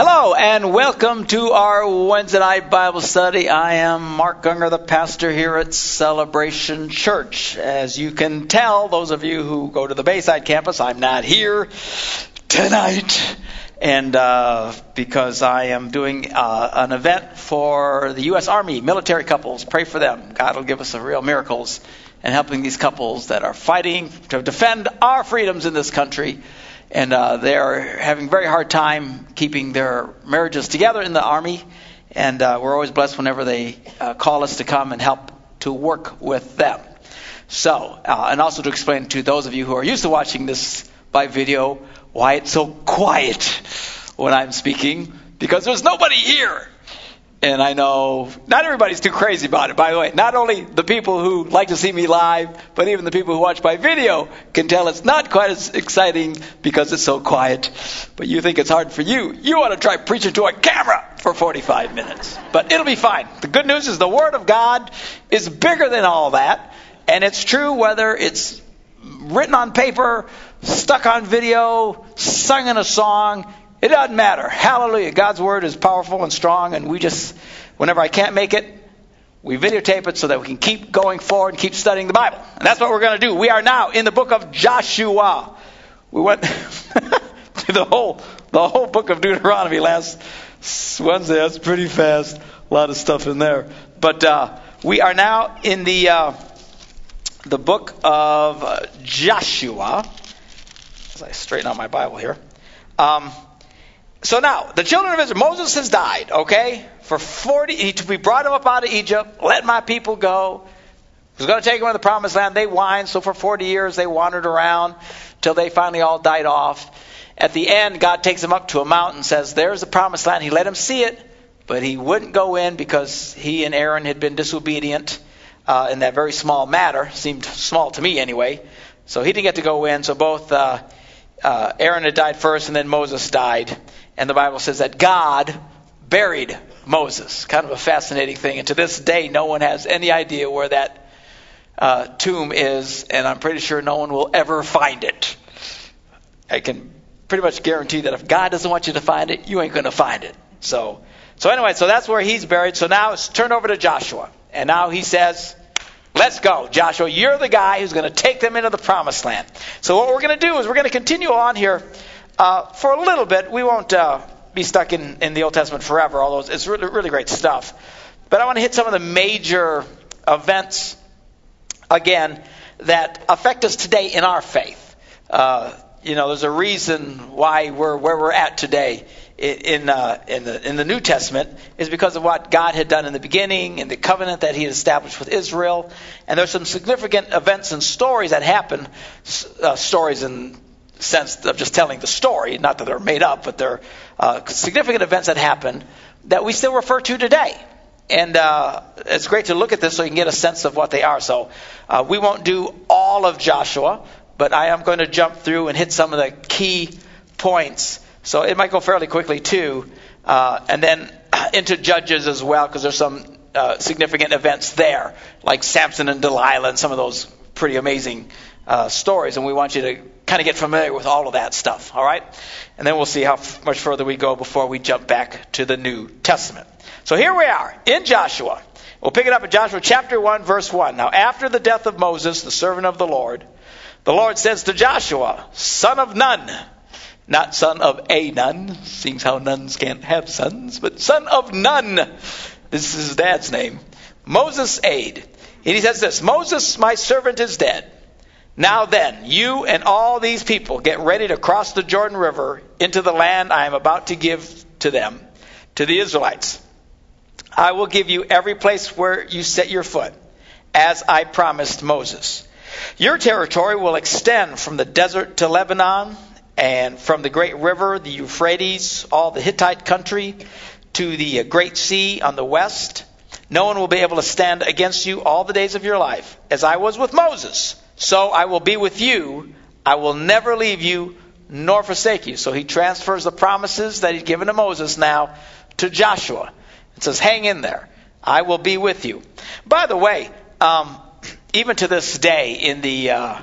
Hello and welcome to our Wednesday night Bible study. I am Mark Gungor, the pastor here at Celebration Church. As you can tell, those of you who go to the Bayside campus, I'm not here tonight. And uh, because I am doing uh, an event for the U.S. Army military couples, pray for them. God will give us some real miracles in helping these couples that are fighting to defend our freedoms in this country and uh, they are having a very hard time keeping their marriages together in the army. And uh, we're always blessed whenever they uh, call us to come and help to work with them. So, uh, and also to explain to those of you who are used to watching this by video why it's so quiet when I'm speaking, because there's nobody here. And I know not everybody's too crazy about it, by the way. Not only the people who like to see me live, but even the people who watch my video can tell it's not quite as exciting because it's so quiet. But you think it's hard for you. You want to try preaching to a camera for 45 minutes. But it'll be fine. The good news is the Word of God is bigger than all that. And it's true whether it's written on paper, stuck on video, sung in a song. It doesn't matter. Hallelujah. God's word is powerful and strong, and we just, whenever I can't make it, we videotape it so that we can keep going forward and keep studying the Bible. And that's what we're going to do. We are now in the book of Joshua. We went through the whole the whole book of Deuteronomy last Wednesday. That's pretty fast. A lot of stuff in there. But uh, we are now in the uh, the book of Joshua. As I straighten out my Bible here. Um, so now, the children of Israel, Moses has died, okay? For 40, he, we brought him up out of Egypt, let my people go. He was going to take them to the promised land. They whined, so for 40 years they wandered around till they finally all died off. At the end, God takes them up to a mountain, says, There's the promised land. He let them see it, but he wouldn't go in because he and Aaron had been disobedient uh, in that very small matter. Seemed small to me anyway. So he didn't get to go in. So both uh, uh, Aaron had died first, and then Moses died. And the Bible says that God buried Moses. Kind of a fascinating thing. And to this day, no one has any idea where that uh, tomb is, and I'm pretty sure no one will ever find it. I can pretty much guarantee that if God doesn't want you to find it, you ain't going to find it. So, so anyway, so that's where he's buried. So now it's turned over to Joshua, and now he says, Let's go, Joshua. You're the guy who's going to take them into the promised land. So, what we're going to do is we're going to continue on here uh, for a little bit. We won't uh, be stuck in, in the Old Testament forever, although it's really, really great stuff. But I want to hit some of the major events again that affect us today in our faith. Uh, you know, there's a reason why we're where we're at today in uh, in the in the New Testament is because of what God had done in the beginning and the covenant that He had established with Israel. And there's some significant events and stories that happen, uh, stories in sense of just telling the story, not that they're made up, but they're uh, significant events that happen that we still refer to today. And uh, it's great to look at this so you can get a sense of what they are. So uh, we won't do all of Joshua, but I am going to jump through and hit some of the key points. So it might go fairly quickly too, uh, and then into Judges as well, because there's some uh, significant events there, like Samson and Delilah, and some of those pretty amazing uh, stories. And we want you to kind of get familiar with all of that stuff, all right? And then we'll see how f- much further we go before we jump back to the New Testament. So here we are in Joshua. We'll pick it up in Joshua chapter 1, verse 1. Now, after the death of Moses, the servant of the Lord, the Lord says to Joshua, son of Nun, not son of a nun, seems how nuns can't have sons, but son of Nun. This is his dad's name. Moses' aide. And he says this Moses, my servant, is dead. Now then, you and all these people get ready to cross the Jordan River into the land I am about to give to them, to the Israelites. I will give you every place where you set your foot, as I promised Moses. Your territory will extend from the desert to Lebanon, and from the great river, the Euphrates, all the Hittite country, to the great sea on the west. No one will be able to stand against you all the days of your life, as I was with Moses so I will be with you. I will never leave you nor forsake you. So he transfers the promises that he'd given to Moses now to Joshua. It says, hang in there. I will be with you. By the way, um, even to this day in the uh,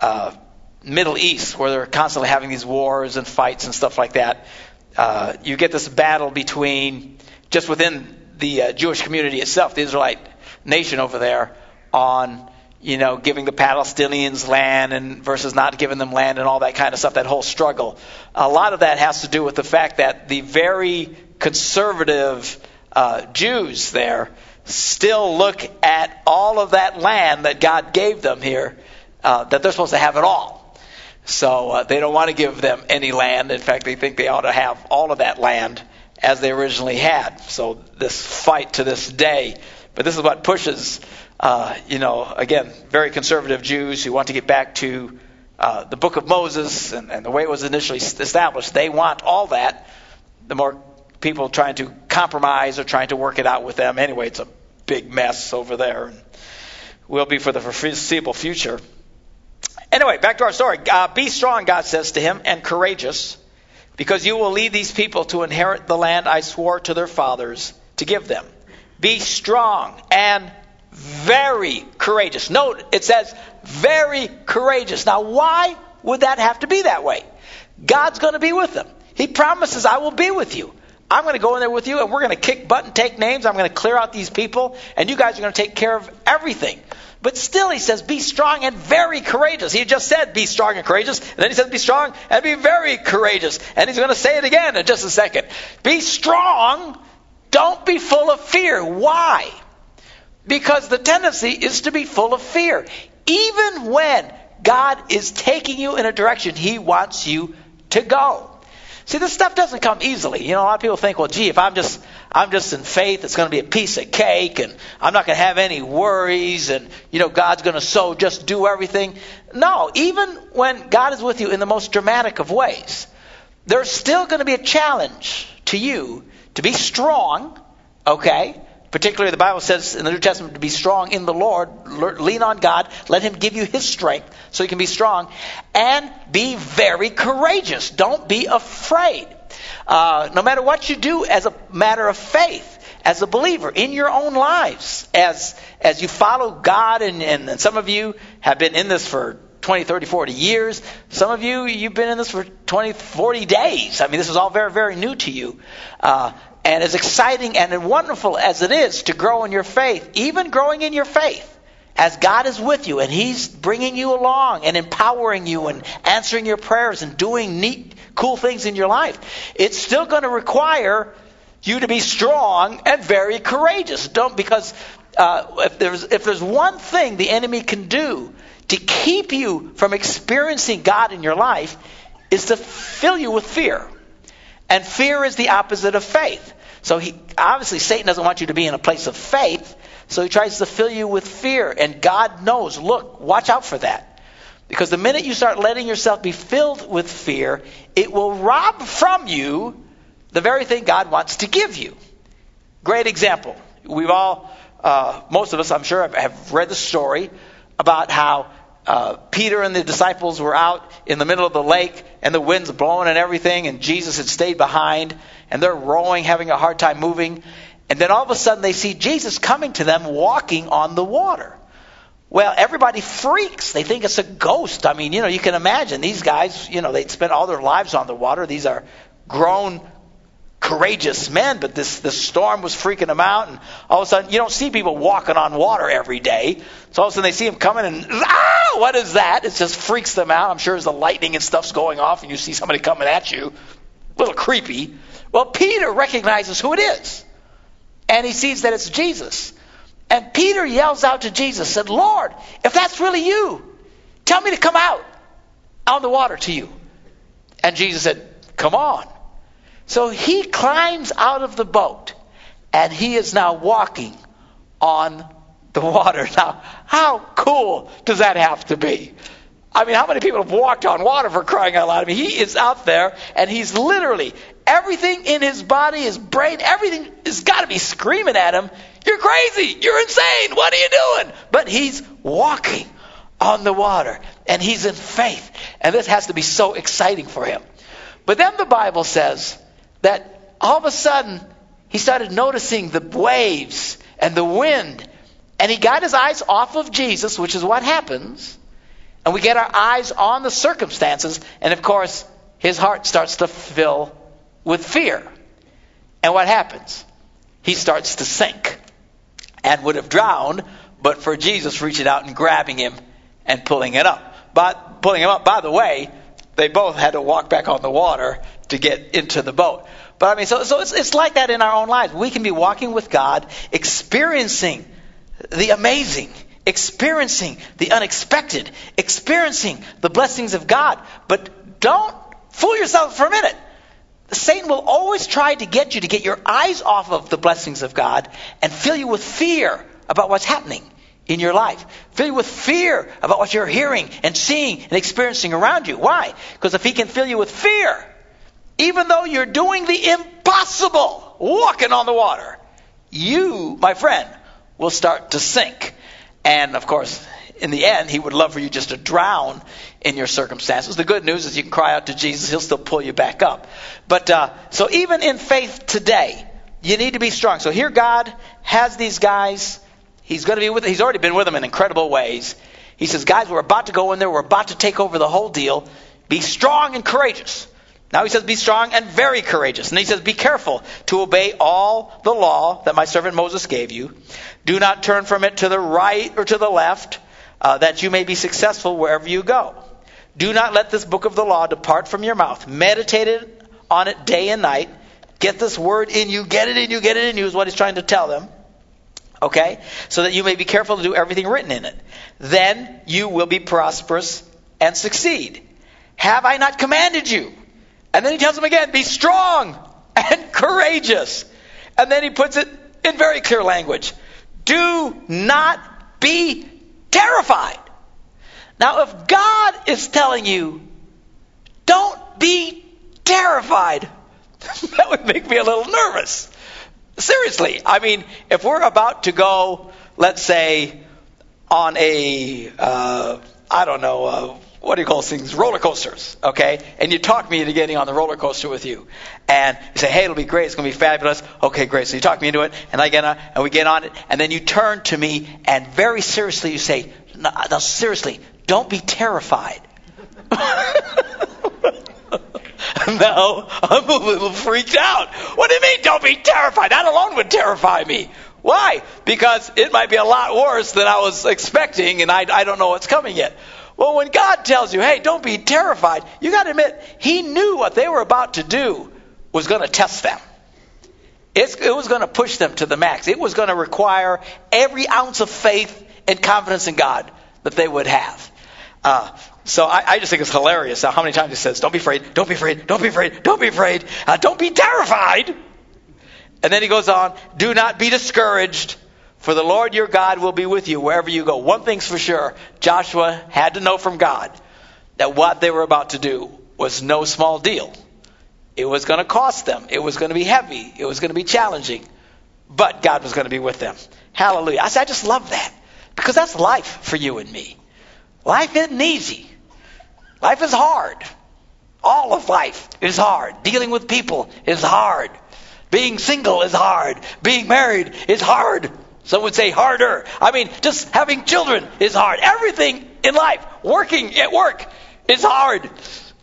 uh, Middle East, where they're constantly having these wars and fights and stuff like that, uh, you get this battle between just within the uh, Jewish community itself, the Israelite nation over there, on you know giving the Palestinians land and versus not giving them land and all that kind of stuff. That whole struggle. A lot of that has to do with the fact that the very conservative uh, Jews there still look at all of that land that God gave them here, uh, that they're supposed to have it all. So uh, they don't want to give them any land. In fact, they think they ought to have all of that land as they originally had. So this fight to this day. But this is what pushes, uh, you know, again, very conservative Jews who want to get back to uh, the book of Moses and, and the way it was initially established. They want all that. The more people trying to compromise or trying to work it out with them, anyway, it's a big mess over there. And will be for the foreseeable future. Anyway, back to our story. Uh, be strong, God says to him, and courageous, because you will lead these people to inherit the land I swore to their fathers to give them. Be strong and very courageous. Note, it says very courageous. Now, why would that have to be that way? God's going to be with them. He promises, I will be with you. I'm going to go in there with you and we're going to kick butt and take names. I'm going to clear out these people and you guys are going to take care of everything. But still, he says, be strong and very courageous. He just said, be strong and courageous. And then he says, be strong and be very courageous. And he's going to say it again in just a second. Be strong. Don't be full of fear. Why? Because the tendency is to be full of fear. Even when God is taking you in a direction he wants you to go. See, this stuff doesn't come easily. You know, a lot of people think, well, gee, if I'm just I'm just in faith, it's going to be a piece of cake, and I'm not going to have any worries, and you know, God's going to so just do everything. No, even when God is with you in the most dramatic of ways, there's still going to be a challenge to you to be strong. Okay, Particularly, the Bible says in the New Testament to be strong in the Lord, lean on God, let Him give you His strength so you can be strong, and be very courageous. Don't be afraid. Uh, no matter what you do as a matter of faith, as a believer in your own lives, as as you follow God, and, and, and some of you have been in this for 20, 30, 40 years. Some of you, you've been in this for 20, 40 days. I mean, this is all very, very new to you. Uh, and as exciting and wonderful as it is to grow in your faith, even growing in your faith, as God is with you and He's bringing you along and empowering you and answering your prayers and doing neat, cool things in your life, it's still going to require you to be strong and very courageous. Don't because uh, if there's if there's one thing the enemy can do to keep you from experiencing God in your life, is to fill you with fear. And fear is the opposite of faith. So he obviously Satan doesn't want you to be in a place of faith, so he tries to fill you with fear. And God knows, look, watch out for that. Because the minute you start letting yourself be filled with fear, it will rob from you the very thing God wants to give you. Great example. We've all, uh, most of us, I'm sure, have read the story about how uh, Peter and the disciples were out in the middle of the lake and the wind's blowing and everything, and Jesus had stayed behind, and they're rowing, having a hard time moving. And then all of a sudden they see Jesus coming to them walking on the water. Well, everybody freaks. They think it's a ghost. I mean, you know, you can imagine these guys, you know, they'd spent all their lives on the water. These are grown courageous men, but this, this storm was freaking them out, and all of a sudden, you don't see people walking on water every day. So all of a sudden, they see him coming, and ah, what is that? It just freaks them out. I'm sure as the lightning and stuff's going off, and you see somebody coming at you, a little creepy. Well, Peter recognizes who it is, and he sees that it's Jesus. And Peter yells out to Jesus, said, Lord, if that's really you, tell me to come out on the water to you. And Jesus said, Come on. So he climbs out of the boat and he is now walking on the water. Now, how cool does that have to be? I mean, how many people have walked on water for crying out loud? I mean, he is out there and he's literally, everything in his body, his brain, everything has got to be screaming at him, You're crazy! You're insane! What are you doing? But he's walking on the water and he's in faith. And this has to be so exciting for him. But then the Bible says, that all of a sudden he started noticing the waves and the wind. And he got his eyes off of Jesus, which is what happens. And we get our eyes on the circumstances. And of course, his heart starts to fill with fear. And what happens? He starts to sink and would have drowned, but for Jesus reaching out and grabbing him and pulling it up. But pulling him up, by the way, they both had to walk back on the water to get into the boat. But I mean, so, so it's, it's like that in our own lives. We can be walking with God, experiencing the amazing, experiencing the unexpected, experiencing the blessings of God. But don't fool yourself for a minute. Satan will always try to get you to get your eyes off of the blessings of God and fill you with fear about what's happening in your life. Fill you with fear about what you're hearing and seeing and experiencing around you. Why? Because if he can fill you with fear, even though you're doing the impossible, walking on the water, you, my friend, will start to sink. And of course, in the end, he would love for you just to drown in your circumstances. The good news is you can cry out to Jesus, he'll still pull you back up. But uh, so even in faith today, you need to be strong. So here God has these guys. He's going to be with. He's already been with them in incredible ways. He says, guys, we're about to go in there. We're about to take over the whole deal. Be strong and courageous. Now he says, be strong and very courageous. And he says, be careful to obey all the law that my servant Moses gave you. Do not turn from it to the right or to the left, uh, that you may be successful wherever you go. Do not let this book of the law depart from your mouth. Meditate on it day and night. Get this word in you. Get it in you. Get it in you is what he's trying to tell them. Okay? So that you may be careful to do everything written in it. Then you will be prosperous and succeed. Have I not commanded you? And then he tells them again, be strong and courageous. And then he puts it in very clear language. Do not be terrified. Now, if God is telling you, don't be terrified, that would make me a little nervous. Seriously. I mean, if we're about to go, let's say, on a, uh, I don't know, uh, what do you call those things? Roller coasters, okay? And you talk me into getting on the roller coaster with you. And you say, hey, it'll be great. It's going to be fabulous. Okay, great. So you talk me into it, and I get on, and we get on it, and then you turn to me, and very seriously you say, no, no seriously, don't be terrified. now I'm a little freaked out. What do you mean, don't be terrified? That alone would terrify me. Why? Because it might be a lot worse than I was expecting, and I, I don't know what's coming yet. Well, when God tells you, hey, don't be terrified, you got to admit, He knew what they were about to do was going to test them. It's, it was going to push them to the max. It was going to require every ounce of faith and confidence in God that they would have. Uh, so I, I, just think it's hilarious how many times he says, "Don't be afraid, don't be afraid, don't be afraid, don't be afraid, uh, don't be terrified." And then he goes on, "Do not be discouraged, for the Lord your God will be with you wherever you go." One thing's for sure: Joshua had to know from God that what they were about to do was no small deal. It was going to cost them. It was going to be heavy. It was going to be challenging. But God was going to be with them. Hallelujah. I, I just love that because that's life for you and me. Life isn't easy. Life is hard. All of life is hard. Dealing with people is hard. Being single is hard. Being married is hard. Some would say harder. I mean, just having children is hard. Everything in life, working at work, is hard.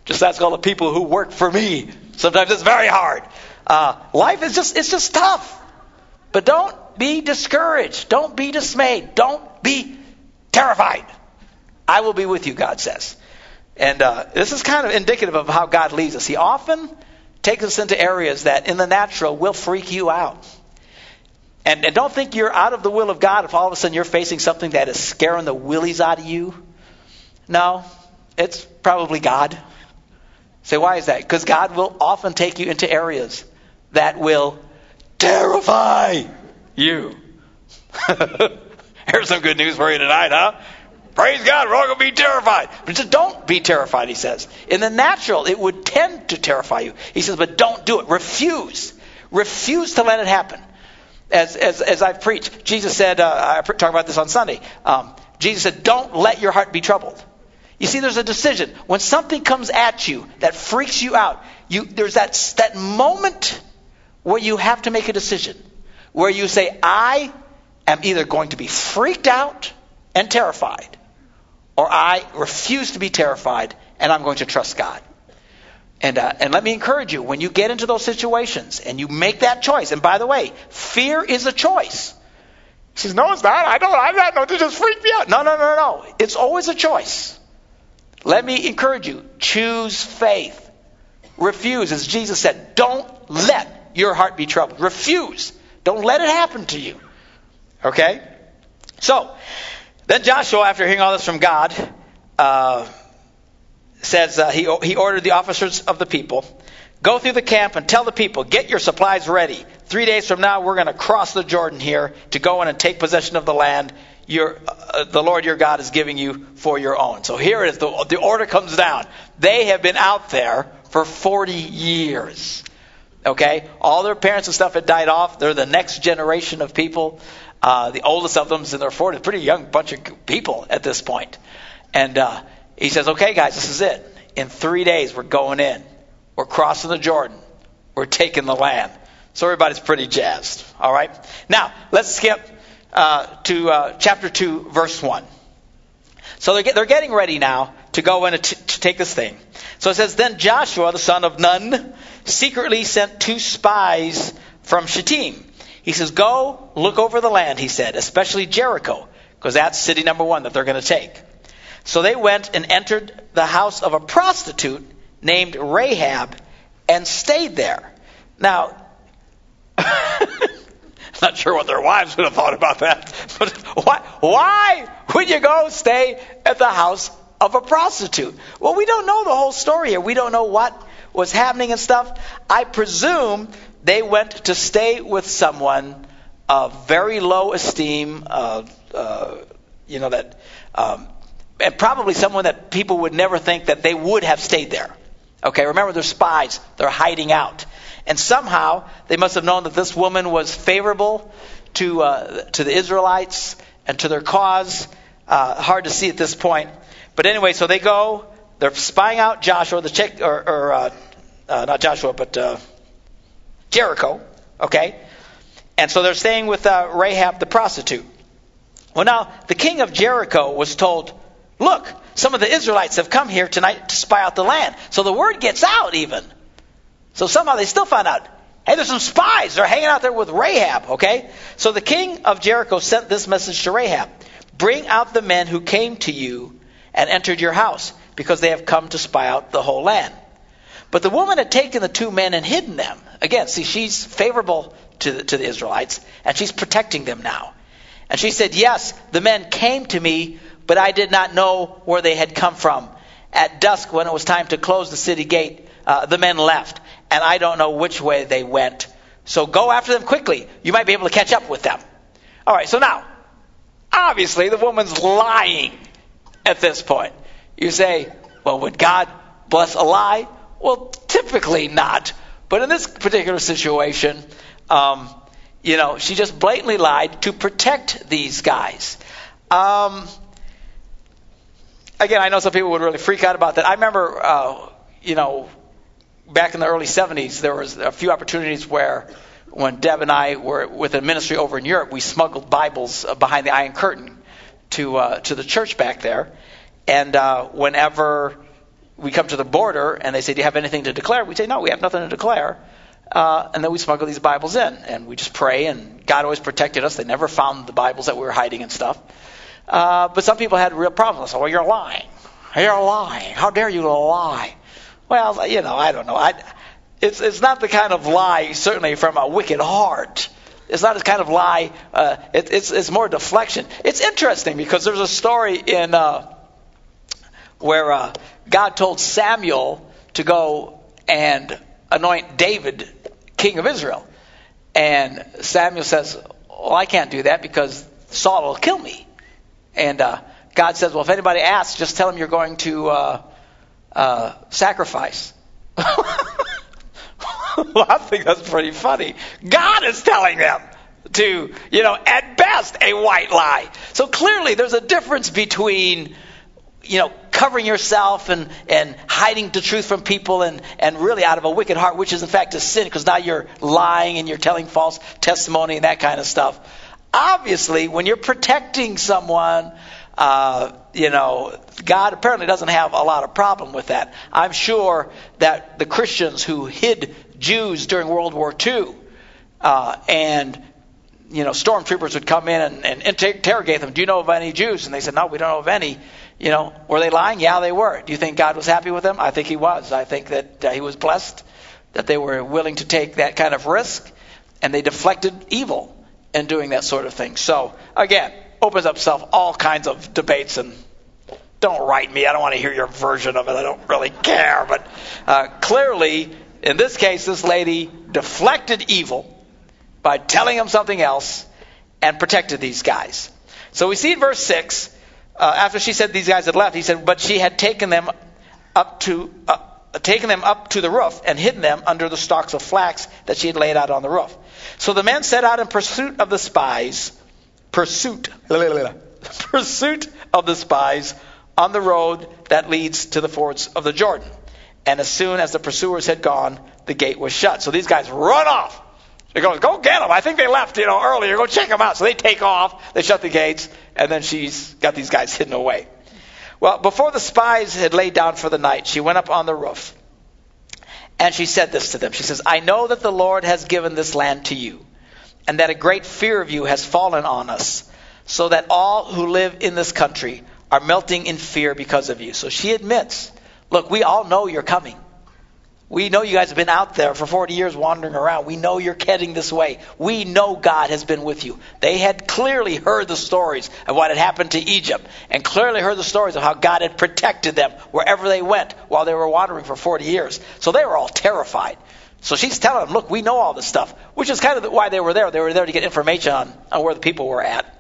Just ask all the people who work for me. Sometimes it's very hard. Uh, life is just, it's just tough. But don't be discouraged. Don't be dismayed. Don't be terrified. I will be with you, God says. And uh, this is kind of indicative of how God leads us. He often takes us into areas that in the natural will freak you out. And, and don't think you're out of the will of God if all of a sudden you're facing something that is scaring the willies out of you. No, it's probably God. Say, why is that? Because God will often take you into areas that will terrify you. Here's some good news for you tonight, huh? Praise God, we're all going to be terrified. But just don't be terrified, he says. In the natural, it would tend to terrify you. He says, but don't do it. Refuse. Refuse to let it happen. As, as, as I've preached, Jesus said, uh, I talked about this on Sunday. Um, Jesus said, don't let your heart be troubled. You see, there's a decision. When something comes at you that freaks you out, you, there's that, that moment where you have to make a decision. Where you say, I am either going to be freaked out and terrified, or I refuse to be terrified and I'm going to trust God. And, uh, and let me encourage you, when you get into those situations and you make that choice, and by the way, fear is a choice. He says, no, it's not. I don't, I'm not, no, to just freak me out. No, no, no, no. It's always a choice. Let me encourage you, choose faith. Refuse, as Jesus said, don't let your heart be troubled. Refuse. Don't let it happen to you. Okay? So, then Joshua, after hearing all this from God, uh, says uh, he, he ordered the officers of the people go through the camp and tell the people get your supplies ready. Three days from now we're going to cross the jordan here to go in and take possession of the land your, uh, the lord your god is giving you for your own. So here it is the, the order comes down. They have been out there for 40 years okay? All their parents and stuff had died off. They're the next generation of people uh, the oldest of them is in their 40s pretty young bunch of people at this point. and uh, he says, okay, guys, this is it. In three days, we're going in. We're crossing the Jordan. We're taking the land. So everybody's pretty jazzed. All right? Now, let's skip uh, to uh, chapter 2, verse 1. So they're, get, they're getting ready now to go in to, to take this thing. So it says, Then Joshua, the son of Nun, secretly sent two spies from Shittim. He says, Go look over the land, he said, especially Jericho, because that's city number one that they're going to take. So they went and entered the house of a prostitute named Rahab and stayed there. Now, not sure what their wives would have thought about that, but why, why would you go stay at the house of a prostitute? Well, we don't know the whole story here. We don't know what was happening and stuff. I presume they went to stay with someone of very low esteem, of, uh, you know, that um, and probably someone that people would never think that they would have stayed there. Okay, remember they're spies, they're hiding out. And somehow they must have known that this woman was favorable to, uh, to the Israelites and to their cause. Uh, hard to see at this point. But anyway, so they go, they're spying out Joshua, the check, or, or uh, uh not Joshua, but uh, Jericho. Okay? And so they're staying with uh, Rahab the prostitute. Well, now, the king of Jericho was told, Look, some of the Israelites have come here tonight to spy out the land. So the word gets out even. So somehow they still find out, hey, there's some spies. They're hanging out there with Rahab, okay? So the king of Jericho sent this message to Rahab Bring out the men who came to you and entered your house, because they have come to spy out the whole land. But the woman had taken the two men and hidden them. Again, see, she's favorable to the, to the Israelites, and she's protecting them now. And she said, Yes, the men came to me, but I did not know where they had come from. At dusk, when it was time to close the city gate, uh, the men left, and I don't know which way they went. So go after them quickly. You might be able to catch up with them. All right, so now, obviously, the woman's lying at this point. You say, well, would God bless a lie? Well, typically not. But in this particular situation, um, you know, she just blatantly lied to protect these guys. Um, again, I know some people would really freak out about that. I remember, uh, you know, back in the early 70s, there was a few opportunities where when Deb and I were with a ministry over in Europe, we smuggled Bibles uh, behind the Iron Curtain to uh, to the church back there. And uh, whenever we come to the border and they say, "Do you have anything to declare?" We say, "No, we have nothing to declare." Uh, and then we smuggle these Bibles in, and we just pray. And God always protected us. They never found the Bibles that we were hiding and stuff. Uh, but some people had real problems. So, well, you're lying. You're lying. How dare you lie? Well, you know, I don't know. I, it's it's not the kind of lie, certainly from a wicked heart. It's not the kind of lie. Uh, it, it's it's more deflection. It's interesting because there's a story in uh, where uh, God told Samuel to go and anoint David king of Israel, and Samuel says, "Well, I can't do that because Saul will kill me." And uh, God says, well, if anybody asks, just tell them you're going to uh, uh, sacrifice. well, I think that's pretty funny. God is telling them to, you know, at best, a white lie. So clearly there's a difference between, you know, covering yourself and, and hiding the truth from people and, and really out of a wicked heart, which is in fact a sin because now you're lying and you're telling false testimony and that kind of stuff obviously, when you're protecting someone, uh, you know, God apparently doesn't have a lot of problem with that. I'm sure that the Christians who hid Jews during World War II uh, and you know, stormtroopers would come in and, and interrogate them. Do you know of any Jews? And they said, No, we don't know of any. You know, were they lying? Yeah, they were. Do you think God was happy with them? I think He was. I think that uh, He was blessed that they were willing to take that kind of risk, and they deflected evil in doing that sort of thing. So again, opens up self all kinds of debates and. Don't write me. I don't want to hear your version of it. I don't really care. But uh, clearly, in this case, this lady deflected evil by telling him something else and protected these guys. So we see in verse 6, uh, after she said these guys had left, he said, but she had taken them up to, uh, taken them up to the roof and hidden them under the stalks of flax that she had laid out on the roof. So the men set out in pursuit of the spies, pursuit, pursuit of the spies on the road that leads to the fords of the Jordan. And as soon as the pursuers had gone, the gate was shut. So these guys run off he goes, go get them. I think they left, you know, earlier. Go check them out. So they take off. They shut the gates, and then she's got these guys hidden away. Well, before the spies had laid down for the night, she went up on the roof, and she said this to them. She says, I know that the Lord has given this land to you, and that a great fear of you has fallen on us, so that all who live in this country are melting in fear because of you. So she admits, look, we all know you're coming. We know you guys have been out there for 40 years wandering around. We know you're heading this way. We know God has been with you. They had clearly heard the stories of what had happened to Egypt and clearly heard the stories of how God had protected them wherever they went while they were wandering for 40 years. So they were all terrified. So she's telling them, look, we know all this stuff, which is kind of why they were there. They were there to get information on, on where the people were at.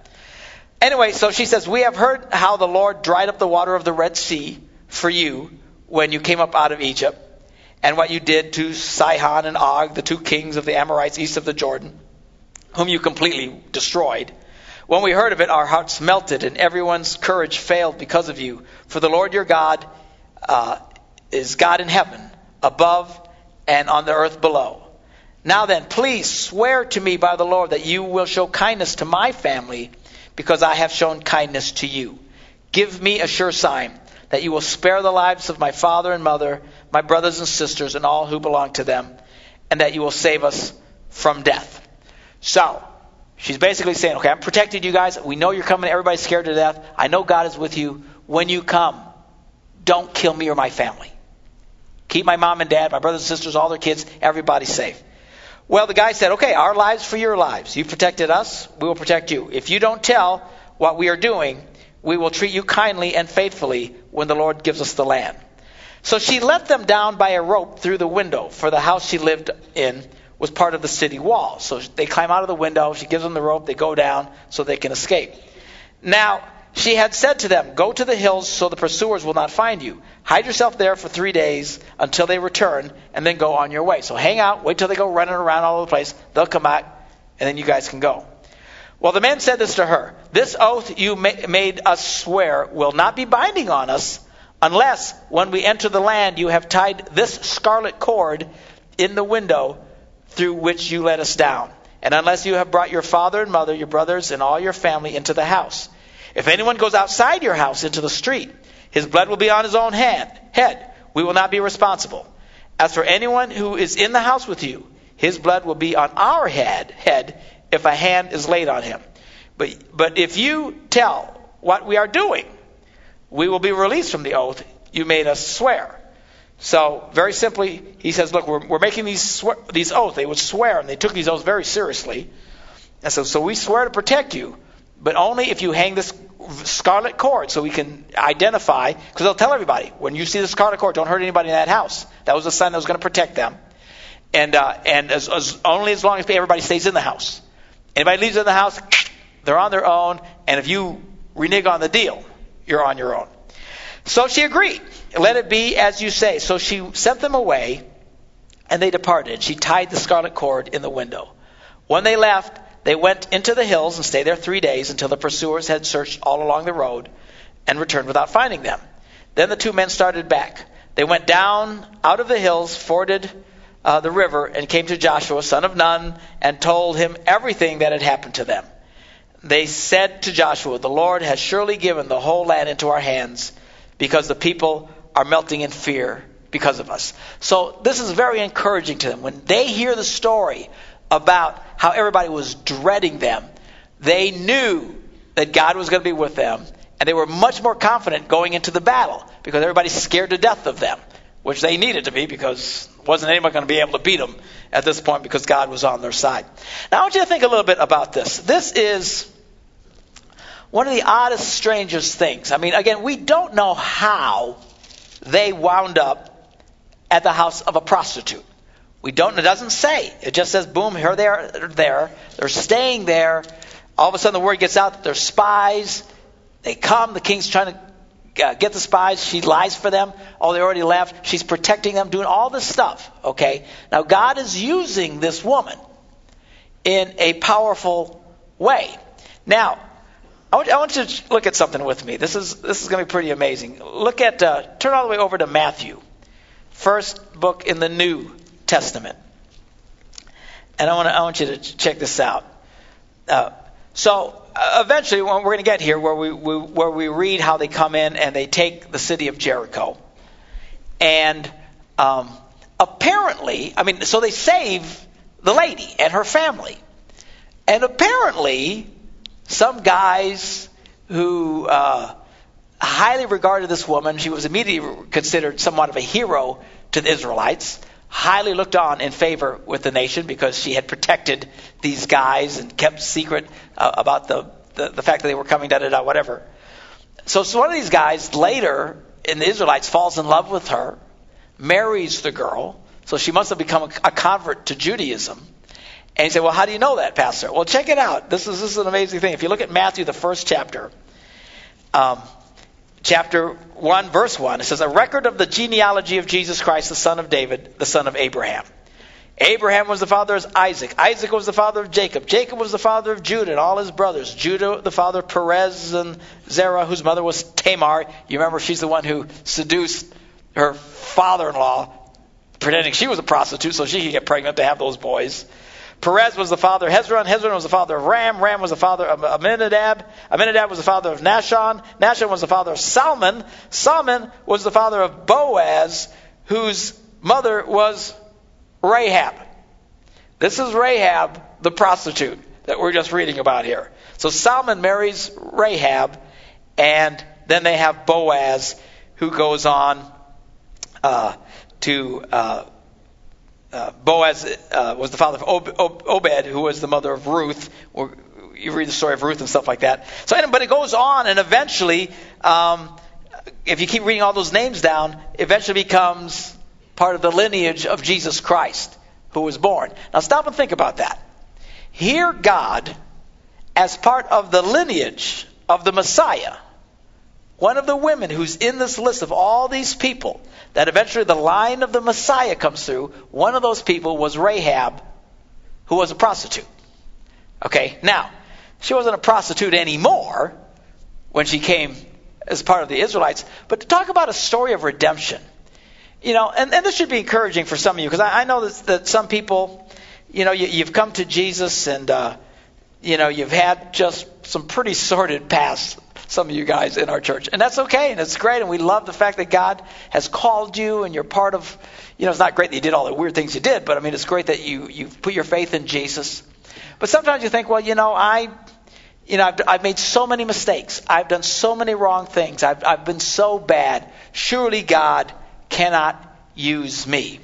Anyway, so she says, we have heard how the Lord dried up the water of the Red Sea for you when you came up out of Egypt and what you did to Sihon and Og, the two kings of the Amorites east of the Jordan, whom you completely destroyed. When we heard of it, our hearts melted, and everyone's courage failed because of you. For the Lord your God uh, is God in heaven, above and on the earth below. Now then, please swear to me by the Lord that you will show kindness to my family, because I have shown kindness to you. Give me a sure sign that you will spare the lives of my father and mother, my brothers and sisters, and all who belong to them, and that you will save us from death. So, she's basically saying, okay, I'm protecting you guys. We know you're coming. Everybody's scared to death. I know God is with you. When you come, don't kill me or my family. Keep my mom and dad, my brothers and sisters, all their kids, everybody safe. Well, the guy said, okay, our lives for your lives. You've protected us, we will protect you. If you don't tell what we are doing, we will treat you kindly and faithfully when the Lord gives us the land. So she let them down by a rope through the window, for the house she lived in was part of the city wall. So they climb out of the window, she gives them the rope, they go down so they can escape. Now, she had said to them, Go to the hills so the pursuers will not find you. Hide yourself there for three days until they return, and then go on your way. So hang out, wait till they go running around all over the place. They'll come back, and then you guys can go. Well, the man said this to her This oath you ma- made us swear will not be binding on us unless, when we enter the land, you have tied this scarlet cord in the window through which you let us down, and unless you have brought your father and mother, your brothers, and all your family into the house. If anyone goes outside your house into the street, his blood will be on his own hand, head. We will not be responsible. As for anyone who is in the house with you, his blood will be on our head, head if a hand is laid on him. But, but if you tell what we are doing, we will be released from the oath you made us swear. So, very simply, he says, Look, we're, we're making these, these oaths. They would swear, and they took these oaths very seriously. And so, so we swear to protect you, but only if you hang this scarlet cord so we can identify, because they'll tell everybody, when you see the scarlet cord, don't hurt anybody in that house. That was a sign that was going to protect them. And, uh, and as, as, only as long as everybody stays in the house. Anybody leaves in the house, they're on their own, and if you renege on the deal, you're on your own. So she agreed. Let it be as you say. So she sent them away, and they departed. She tied the scarlet cord in the window. When they left, they went into the hills and stayed there three days until the pursuers had searched all along the road and returned without finding them. Then the two men started back. They went down out of the hills, forded uh, the river and came to Joshua, son of Nun, and told him everything that had happened to them. They said to Joshua, The Lord has surely given the whole land into our hands because the people are melting in fear because of us. So this is very encouraging to them. When they hear the story about how everybody was dreading them, they knew that God was going to be with them, and they were much more confident going into the battle because everybody's scared to death of them, which they needed to be because wasn't anyone going to be able to beat them at this point because God was on their side. Now I want you to think a little bit about this. This is one of the oddest, strangest things. I mean, again, we don't know how they wound up at the house of a prostitute. We don't. It doesn't say. It just says, boom, here they are. They're there. They're staying there. All of a sudden, the word gets out that they're spies. They come. The king's trying to uh, get the spies. She lies for them. Oh, they already left. She's protecting them, doing all this stuff. Okay. Now, God is using this woman in a powerful way. Now, I want, I want you to look at something with me. This is this is going to be pretty amazing. Look at uh, turn all the way over to Matthew, first book in the New Testament, and I want I want you to check this out. Uh, so uh, eventually, we're going to get here where we, we where we read how they come in and they take the city of Jericho, and um, apparently, I mean, so they save the lady and her family, and apparently some guys who uh, highly regarded this woman, she was immediately considered somewhat of a hero to the Israelites, highly looked on in favor with the nation because she had protected these guys and kept secret uh, about the, the, the fact that they were coming, da da da, whatever. So, so one of these guys later in the Israelites falls in love with her, marries the girl, so she must have become a, a convert to Judaism. And he said, Well, how do you know that, Pastor? Well, check it out. This is, this is an amazing thing. If you look at Matthew, the first chapter, um, chapter 1, verse 1, it says, A record of the genealogy of Jesus Christ, the son of David, the son of Abraham. Abraham was the father of Isaac. Isaac was the father of Jacob. Jacob was the father of Judah and all his brothers. Judah, the father of Perez and Zerah, whose mother was Tamar. You remember she's the one who seduced her father in law, pretending she was a prostitute so she could get pregnant to have those boys. Perez was the father of Hezron. Hezron was the father of Ram. Ram was the father of Amminadab. Amminadab was the father of Nahshon. Nahshon was the father of Salmon. Salmon was the father of Boaz, whose mother was Rahab. This is Rahab, the prostitute that we're just reading about here. So Salmon marries Rahab, and then they have Boaz, who goes on uh, to uh, uh, Boaz uh, was the father of Obed, who was the mother of Ruth. You read the story of Ruth and stuff like that. So, but it goes on, and eventually, um, if you keep reading all those names down, eventually becomes part of the lineage of Jesus Christ, who was born. Now, stop and think about that. Here, God, as part of the lineage of the Messiah, one of the women who's in this list of all these people that eventually the line of the Messiah comes through, one of those people was Rahab, who was a prostitute. Okay, now, she wasn't a prostitute anymore when she came as part of the Israelites, but to talk about a story of redemption, you know, and, and this should be encouraging for some of you, because I, I, know that, that, some people, you know, you, have come to Jesus and, uh, you know, you've had just some pretty sordid past some of you guys in our church. And that's okay, and it's great, and we love the fact that God has called you and you're part of, you know, it's not great that you did all the weird things you did, but I mean, it's great that you, you put your faith in Jesus. But sometimes you think, well, you know, I, you know, I've, I've made so many mistakes. I've done so many wrong things. I've, I've been so bad. Surely God cannot use me.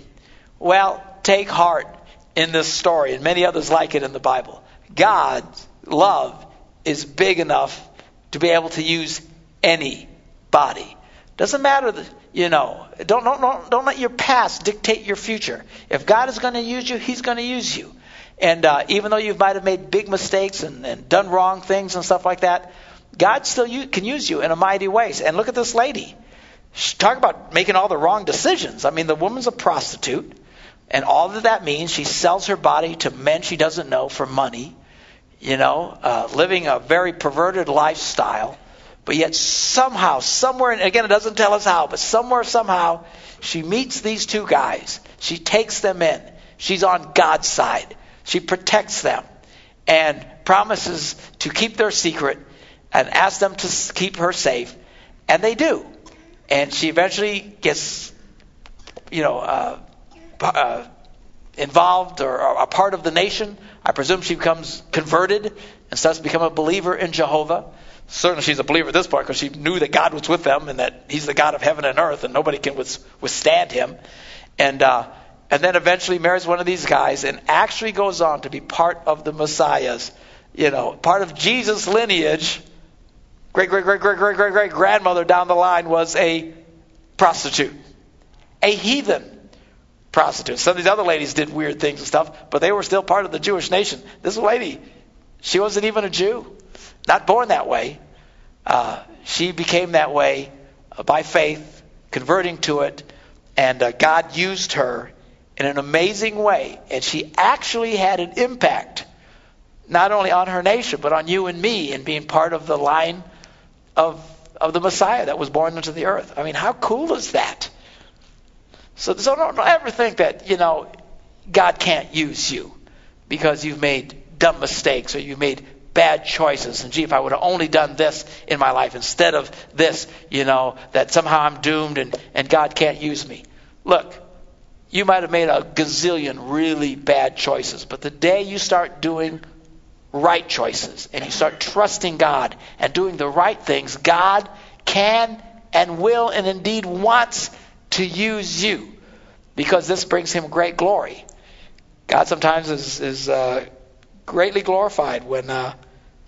Well, take heart in this story and many others like it in the Bible. God's love is big enough to be able to use any body. Doesn't matter, that, you know. Don't, don't, don't, don't let your past dictate your future. If God is going to use you, He's going to use you. And uh, even though you might have made big mistakes and, and done wrong things and stuff like that, God still can use you in a mighty ways. And look at this lady. She, talk about making all the wrong decisions. I mean, the woman's a prostitute, and all that that means, she sells her body to men she doesn't know for money you know, uh, living a very perverted lifestyle, but yet somehow, somewhere, and again, it doesn't tell us how, but somewhere, somehow, she meets these two guys. She takes them in. She's on God's side. She protects them. and promises to keep their secret and asks them to keep her safe, and they do. And she eventually gets, you know, uh, uh, involved or, or a part of the nation. I presume she becomes converted and starts to become a believer in Jehovah. Certainly, she's a believer at this point because she knew that God was with them and that He's the God of heaven and earth, and nobody can withstand Him. And uh, and then eventually marries one of these guys and actually goes on to be part of the Messiah's, you know, part of Jesus' lineage. Great, great, great, great, great, great, great grandmother down the line was a prostitute, a heathen prostitute. Some of these other ladies did weird things and stuff, but they were still part of the Jewish nation. This lady, she wasn't even a Jew, not born that way. Uh, she became that way by faith, converting to it, and uh, God used her in an amazing way. And she actually had an impact, not only on her nation, but on you and me, in being part of the line of, of the Messiah that was born into the earth. I mean, how cool is that? So, so don't, don't ever think that, you know, God can't use you because you've made dumb mistakes or you've made bad choices. And gee, if I would have only done this in my life instead of this, you know, that somehow I'm doomed and, and God can't use me. Look, you might have made a gazillion really bad choices, but the day you start doing right choices and you start trusting God and doing the right things, God can and will and indeed wants to use you because this brings him great glory. God sometimes is, is uh, greatly glorified when uh,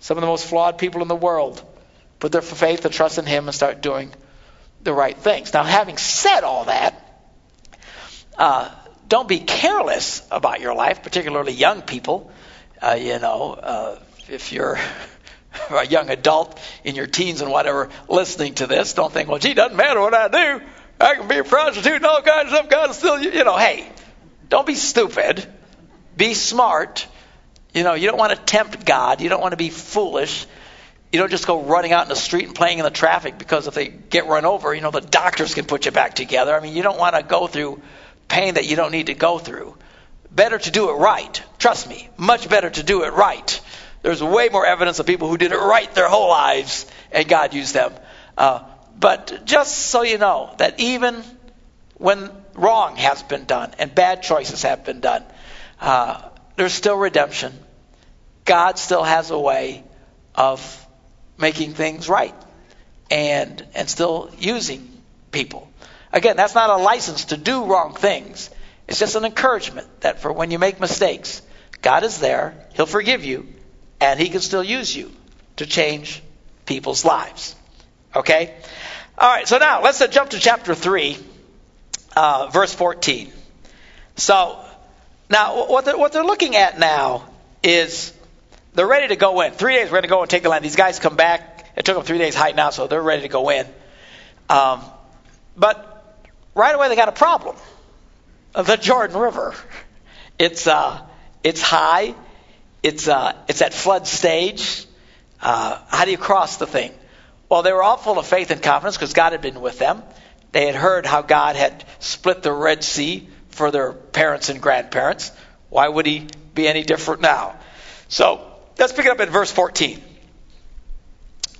some of the most flawed people in the world put their faith and trust in him and start doing the right things. Now, having said all that, uh, don't be careless about your life, particularly young people. Uh, you know, uh, if you're a young adult in your teens and whatever listening to this, don't think, well, gee, doesn't matter what I do. I can be a prostitute and all kinds of stuff. God still, you know, hey, don't be stupid. Be smart. You know, you don't want to tempt God. You don't want to be foolish. You don't just go running out in the street and playing in the traffic because if they get run over, you know, the doctors can put you back together. I mean, you don't want to go through pain that you don't need to go through. Better to do it right. Trust me, much better to do it right. There's way more evidence of people who did it right their whole lives and God used them. Uh, but just so you know that even when wrong has been done and bad choices have been done, uh, there's still redemption. God still has a way of making things right and and still using people. Again, that's not a license to do wrong things. It's just an encouragement that for when you make mistakes, God is there, He'll forgive you, and He can still use you to change people's lives. Okay? All right, so now let's uh, jump to chapter 3, uh, verse 14. So, now what they're, what they're looking at now is they're ready to go in. Three days, we're going to go and take the land. These guys come back. It took them three days hiding out, so they're ready to go in. Um, but right away they got a problem. The Jordan River. It's uh, it's high. It's uh, it's at flood stage. Uh, how do you cross the thing? Well, they were all full of faith and confidence because God had been with them. They had heard how God had split the Red Sea for their parents and grandparents. Why would He be any different now? So let's pick it up in verse 14.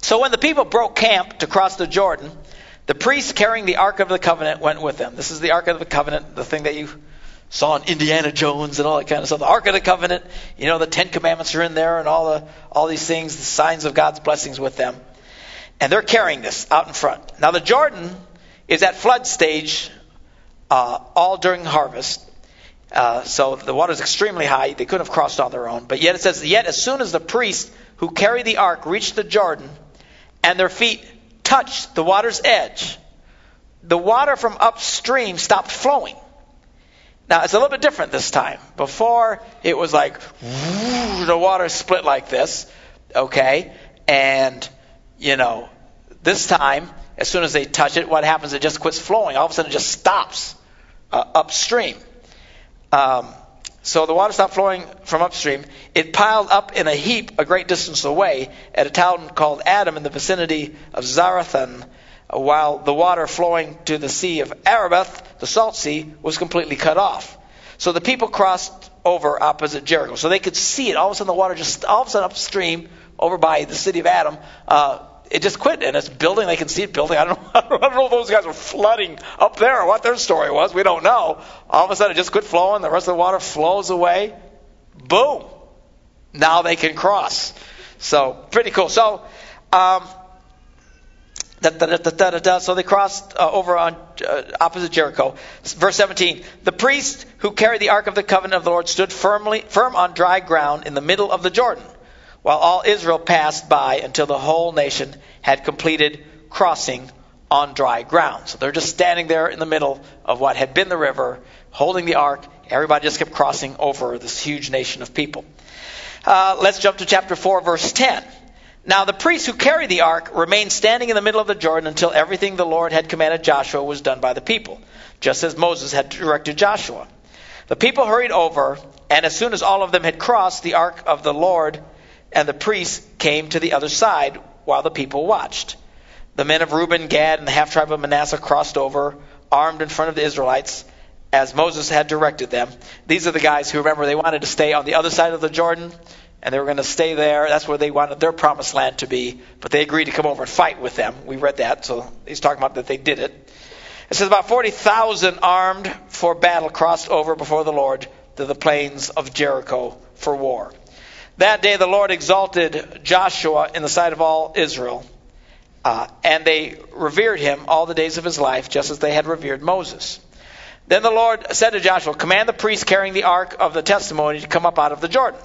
So when the people broke camp to cross the Jordan, the priests carrying the Ark of the Covenant went with them. This is the Ark of the Covenant, the thing that you saw in Indiana Jones and all that kind of stuff. The Ark of the Covenant, you know, the Ten Commandments are in there and all the all these things, the signs of God's blessings with them. And they're carrying this out in front. Now the Jordan is at flood stage uh, all during harvest. Uh, so the water is extremely high. They couldn't have crossed on their own. But yet it says, yet as soon as the priests who carry the ark reached the Jordan, and their feet touched the water's edge, the water from upstream stopped flowing. Now, it's a little bit different this time. Before, it was like, the water split like this, okay? And, you know, this time, as soon as they touch it, what happens? It just quits flowing. All of a sudden, it just stops uh, upstream. Um, so the water stopped flowing from upstream. It piled up in a heap a great distance away at a town called Adam in the vicinity of Zarethan, while the water flowing to the sea of Arabah, the salt sea, was completely cut off. So the people crossed over opposite Jericho. So they could see it. All of a sudden, the water just, all of a sudden, upstream over by the city of Adam, uh, it just quit. And it's building. They can see it building. I don't, know, I don't know if those guys were flooding up there or what their story was. We don't know. All of a sudden, it just quit flowing. The rest of the water flows away. Boom. Now they can cross. So, pretty cool. So, um, Da, da, da, so they crossed uh, over on uh, opposite Jericho. Verse 17: The priest who carried the ark of the covenant of the Lord stood firmly, firm on dry ground in the middle of the Jordan, while all Israel passed by until the whole nation had completed crossing on dry ground. So they're just standing there in the middle of what had been the river, holding the ark. Everybody just kept crossing over this huge nation of people. Uh, let's jump to chapter 4, verse 10. Now the priests who carried the ark remained standing in the middle of the Jordan until everything the Lord had commanded Joshua was done by the people, just as Moses had directed Joshua. The people hurried over, and as soon as all of them had crossed, the ark of the Lord and the priests came to the other side while the people watched. The men of Reuben, Gad, and the half tribe of Manasseh crossed over, armed in front of the Israelites, as Moses had directed them. These are the guys who remember they wanted to stay on the other side of the Jordan and they were going to stay there. That's where they wanted their promised land to be, but they agreed to come over and fight with them. We read that, so he's talking about that they did it. It says about 40,000 armed for battle crossed over before the Lord to the plains of Jericho for war. That day the Lord exalted Joshua in the sight of all Israel, uh, and they revered him all the days of his life, just as they had revered Moses. Then the Lord said to Joshua, Command the priests carrying the ark of the testimony to come up out of the Jordan.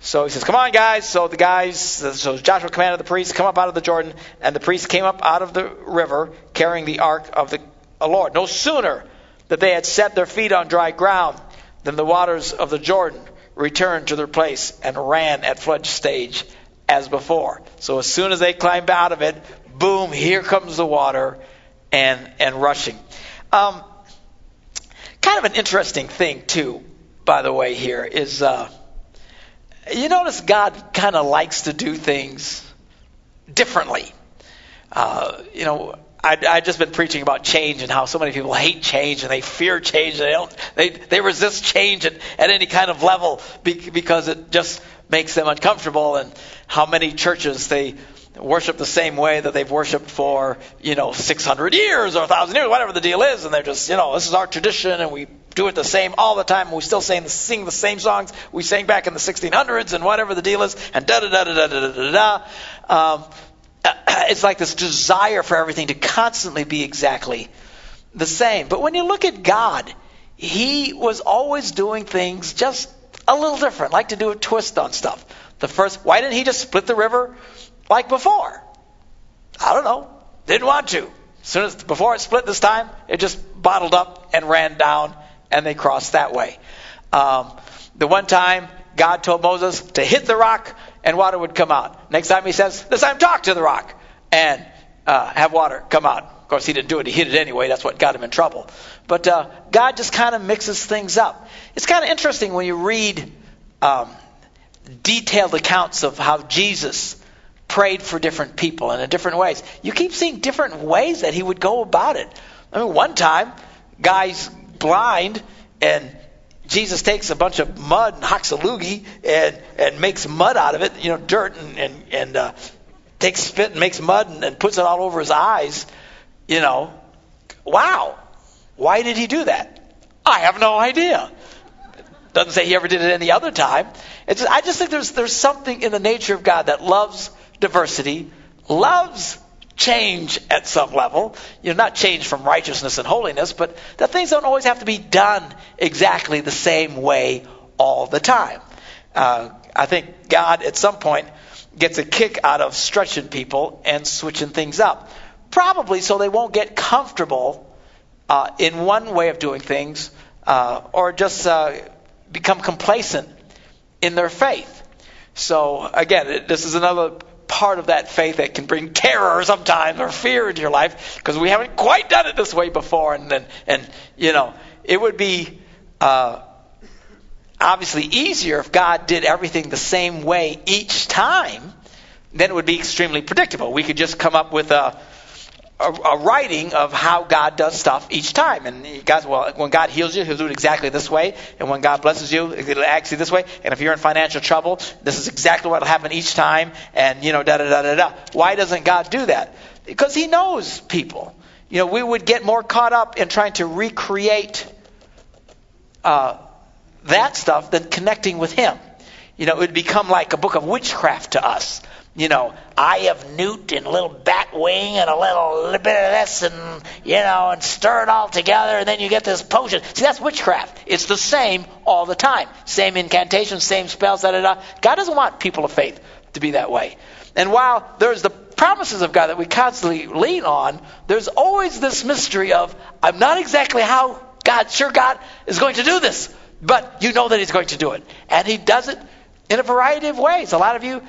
So he says, Come on, guys. So the guys, so Joshua commanded the priests, come up out of the Jordan, and the priests came up out of the river carrying the ark of the Lord. No sooner that they had set their feet on dry ground than the waters of the Jordan returned to their place and ran at flood stage as before. So as soon as they climbed out of it, boom, here comes the water and, and rushing. Um, kind of an interesting thing, too, by the way, here is. Uh, you notice God kind of likes to do things differently. Uh, you know, I, I just been preaching about change and how so many people hate change and they fear change. And they don't. They they resist change at, at any kind of level because it just makes them uncomfortable. And how many churches they worship the same way that they've worshipped for you know 600 years or 1,000 years, whatever the deal is, and they're just you know this is our tradition and we do it the same all the time. And we still sing, sing the same songs we sang back in the 1600s and whatever the deal is, and da da da da da da da da. Um, it's like this desire for everything to constantly be exactly the same. But when you look at God, He was always doing things just a little different, like to do a twist on stuff. The first, why didn't He just split the river like before? I don't know. Didn't want to. As soon as before it split this time, it just bottled up and ran down and they crossed that way. Um, the one time God told Moses to hit the rock and water would come out. Next time he says, this time talk to the rock and uh, have water come out. Of course, he didn't do it. He hit it anyway. That's what got him in trouble. But uh, God just kind of mixes things up. It's kind of interesting when you read um, detailed accounts of how Jesus prayed for different people and in different ways. You keep seeing different ways that he would go about it. I mean, one time, guys blind, and Jesus takes a bunch of mud and loogie and, and makes mud out of it, you know, dirt, and, and, and uh, takes spit and makes mud and, and puts it all over his eyes. You know, wow. Why did he do that? I have no idea. Doesn't say he ever did it any other time. It's, I just think there's, there's something in the nature of God that loves diversity, loves change at some level. You know, not change from righteousness and holiness, but that things don't always have to be done exactly the same way all the time. Uh, I think God at some point gets a kick out of stretching people and switching things up. Probably so they won't get comfortable uh, in one way of doing things uh, or just uh, become complacent in their faith. So, again, this is another part of that faith that can bring terror sometimes or fear into your life because we haven't quite done it this way before. And then, and you know, it would be uh, obviously easier if God did everything the same way each time. Then it would be extremely predictable. We could just come up with a a, a writing of how God does stuff each time. And guys, well, when God heals you, He'll do it exactly this way. And when God blesses you, it'll actually this way. And if you're in financial trouble, this is exactly what will happen each time. And you know, da da da da da. Why doesn't God do that? Because He knows people. You know, we would get more caught up in trying to recreate uh, that stuff than connecting with Him. You know, it would become like a book of witchcraft to us you know, eye of newt and a little bat wing and a little, little bit of this and, you know, and stir it all together and then you get this potion. See, that's witchcraft. It's the same all the time. Same incantations, same spells, da da da. God doesn't want people of faith to be that way. And while there's the promises of God that we constantly lean on, there's always this mystery of, I'm not exactly how God, sure God is going to do this, but you know that He's going to do it. And He does it in a variety of ways. A lot of you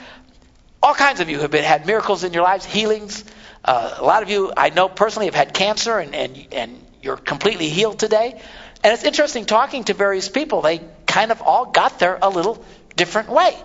all kinds of you have been, had miracles in your lives, healings. Uh, a lot of you I know personally have had cancer and, and, and you're completely healed today. And it's interesting talking to various people. They kind of all got there a little different way.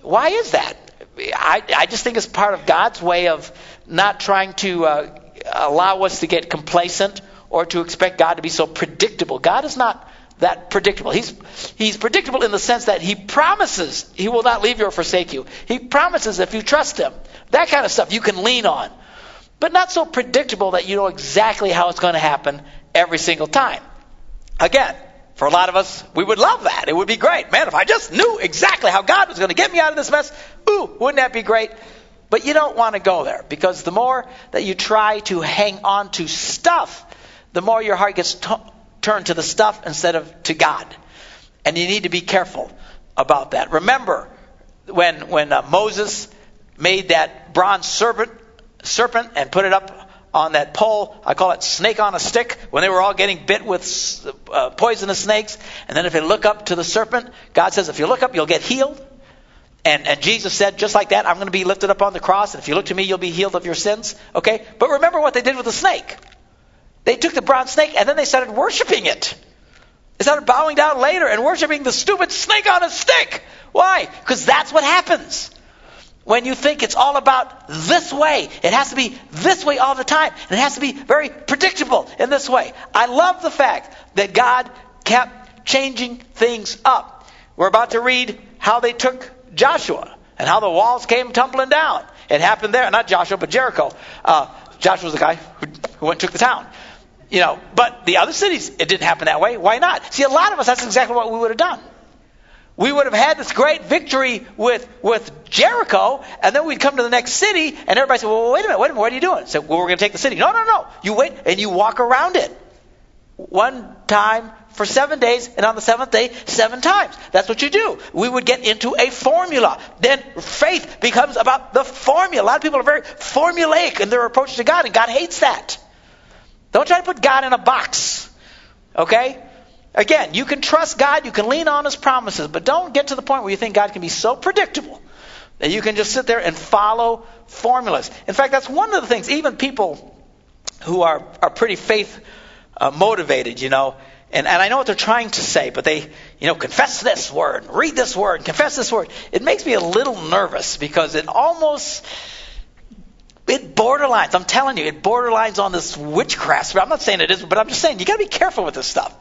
Why is that? I, I just think it's part of God's way of not trying to uh, allow us to get complacent or to expect God to be so predictable. God is not that predictable. He's, he's predictable in the sense that he promises he will not leave you or forsake you. He promises if you trust him. That kind of stuff you can lean on. But not so predictable that you know exactly how it's going to happen every single time. Again, for a lot of us, we would love that. It would be great. Man, if I just knew exactly how God was going to get me out of this mess, ooh, wouldn't that be great? But you don't want to go there because the more that you try to hang on to stuff, the more your heart gets t- turn to the stuff instead of to God. And you need to be careful about that. Remember when when uh, Moses made that bronze serpent serpent and put it up on that pole. I call it snake on a stick. When they were all getting bit with uh, poisonous snakes, and then if they look up to the serpent, God says, if you look up, you'll get healed. And, and Jesus said, just like that, I'm going to be lifted up on the cross, and if you look to me, you'll be healed of your sins. Okay? But remember what they did with the snake. They took the bronze snake and then they started worshiping it. They started bowing down later and worshiping the stupid snake on a stick. Why? Because that's what happens. When you think it's all about this way, it has to be this way all the time. And it has to be very predictable in this way. I love the fact that God kept changing things up. We're about to read how they took Joshua and how the walls came tumbling down. It happened there, not Joshua, but Jericho. Uh, Joshua was the guy who, who went and took the town. You know, but the other cities, it didn't happen that way. Why not? See, a lot of us, that's exactly what we would have done. We would have had this great victory with, with Jericho, and then we'd come to the next city, and everybody said, well, wait a minute, wait a minute, what are you doing? So, well, we're going to take the city. No, no, no. You wait, and you walk around it. One time for seven days, and on the seventh day, seven times. That's what you do. We would get into a formula. Then faith becomes about the formula. A lot of people are very formulaic in their approach to God, and God hates that. Don't try to put God in a box. Okay? Again, you can trust God, you can lean on His promises, but don't get to the point where you think God can be so predictable that you can just sit there and follow formulas. In fact, that's one of the things, even people who are, are pretty faith uh, motivated, you know, and, and I know what they're trying to say, but they, you know, confess this word, read this word, confess this word. It makes me a little nervous because it almost it borderlines. I'm telling you, it borderlines on this witchcraft. I'm not saying it is, but I'm just saying you got to be careful with this stuff.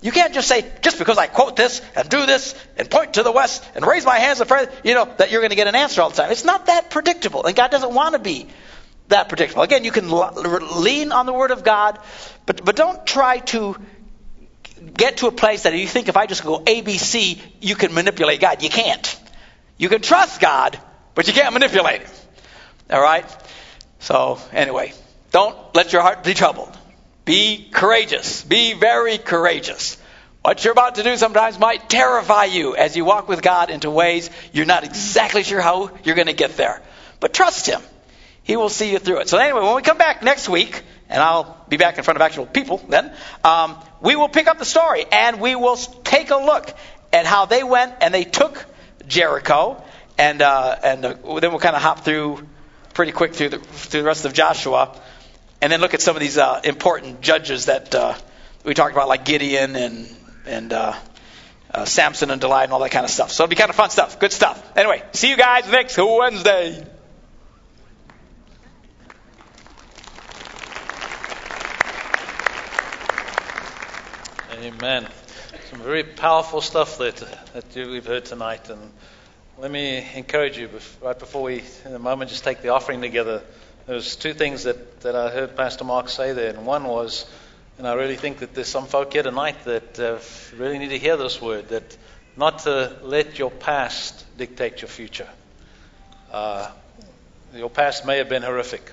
You can't just say just because I quote this and do this and point to the west and raise my hands and pray, you know, that you're going to get an answer all the time. It's not that predictable, and God doesn't want to be that predictable. Again, you can lean on the Word of God, but but don't try to get to a place that you think if I just go A B C, you can manipulate God. You can't. You can trust God, but you can't manipulate Him. All right. So, anyway, don't let your heart be troubled. Be courageous. Be very courageous. What you're about to do sometimes might terrify you as you walk with God into ways you're not exactly sure how you're going to get there. But trust Him. He will see you through it. So, anyway, when we come back next week, and I'll be back in front of actual people then, um, we will pick up the story and we will take a look at how they went and they took Jericho, and uh, and uh, then we'll kind of hop through pretty quick through the, through the rest of Joshua, and then look at some of these uh, important judges that uh, we talked about, like Gideon and and uh, uh Samson and Delilah and all that kind of stuff. So it'll be kind of fun stuff, good stuff. Anyway, see you guys next Wednesday. Amen. Some very powerful stuff that, that we've heard tonight, and let me encourage you, right before we, in a moment, just take the offering together. There's two things that, that I heard Pastor Mark say there. And one was, and I really think that there's some folk here tonight that uh, really need to hear this word, that not to let your past dictate your future. Uh, your past may have been horrific.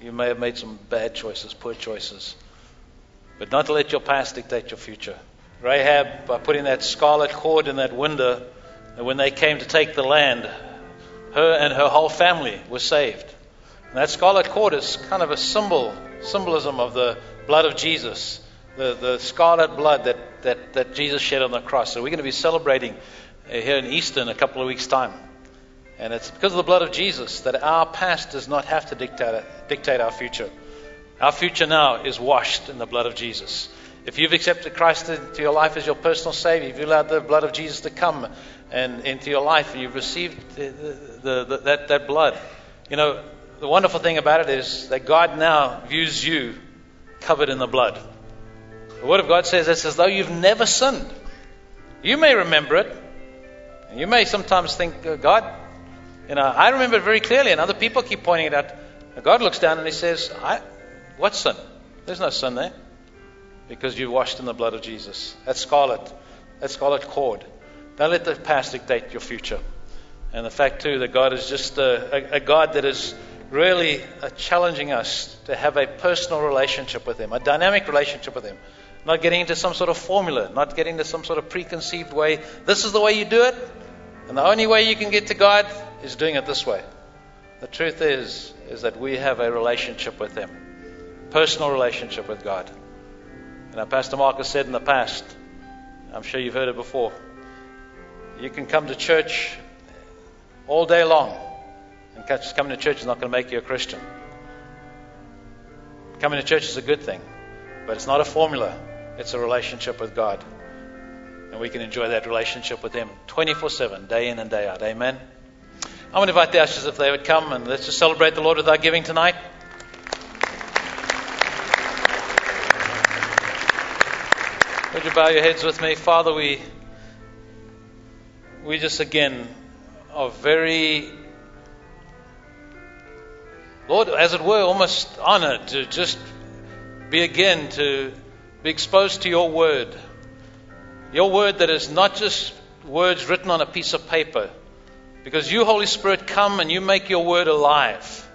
You may have made some bad choices, poor choices. But not to let your past dictate your future. Rahab, by putting that scarlet cord in that window, and when they came to take the land, her and her whole family were saved. And that scarlet cord is kind of a symbol, symbolism of the blood of Jesus, the, the scarlet blood that, that, that Jesus shed on the cross. So we're going to be celebrating uh, here in Easter in a couple of weeks' time. And it's because of the blood of Jesus that our past does not have to dictate, dictate our future. Our future now is washed in the blood of Jesus. If you've accepted Christ into your life as your personal Savior, if you allowed the blood of Jesus to come and into your life, and you've received the, the, the, that, that blood, you know, the wonderful thing about it is that God now views you covered in the blood. The Word of God says it's as though you've never sinned. You may remember it, and you may sometimes think, uh, God, you know, I remember it very clearly, and other people keep pointing it out. God looks down and He says, What sin? There's no sin there because you're washed in the blood of Jesus. That scarlet, that scarlet cord. Don't let the past dictate your future. And the fact, too, that God is just a, a, a God that is really uh, challenging us to have a personal relationship with Him, a dynamic relationship with Him. Not getting into some sort of formula, not getting into some sort of preconceived way. This is the way you do it, and the only way you can get to God is doing it this way. The truth is, is that we have a relationship with Him, personal relationship with God. And our Pastor Marcus said in the past, I'm sure you've heard it before, you can come to church all day long, and coming to church is not going to make you a Christian. Coming to church is a good thing, but it's not a formula, it's a relationship with God. And we can enjoy that relationship with Him 24 7, day in and day out. Amen. I'm going to invite the ushers if they would come, and let's just celebrate the Lord with our giving tonight. Would you bow your heads with me? Father, we, we just again are very, Lord, as it were, almost honored to just be again to be exposed to your word. Your word that is not just words written on a piece of paper, because you, Holy Spirit, come and you make your word alive.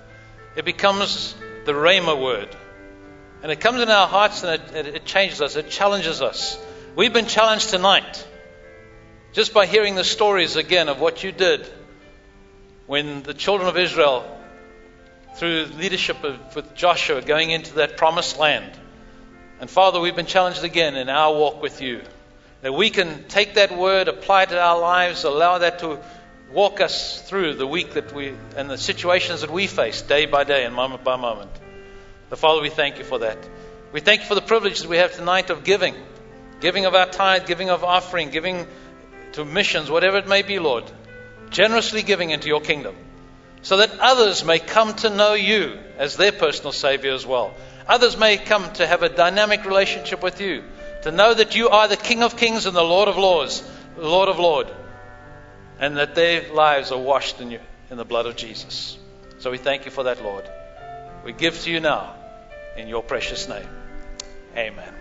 It becomes the Rhema word. And it comes in our hearts and it, it, changes us, it challenges us. We've been challenged tonight just by hearing the stories again of what you did when the children of Israel, through leadership of, with Joshua, going into that promised land. And Father, we've been challenged again in our walk with you that we can take that word, apply it to our lives, allow that to walk us through the week that we and the situations that we face day by day and moment by moment. The Father, we thank you for that. We thank you for the privilege that we have tonight of giving, giving of our tithe, giving of offering, giving to missions, whatever it may be, Lord. Generously giving into your kingdom, so that others may come to know you as their personal Savior as well. Others may come to have a dynamic relationship with you, to know that you are the King of Kings and the Lord of Lords, Lord of Lords, and that their lives are washed in, you, in the blood of Jesus. So we thank you for that, Lord. We give to you now in your precious name. Amen.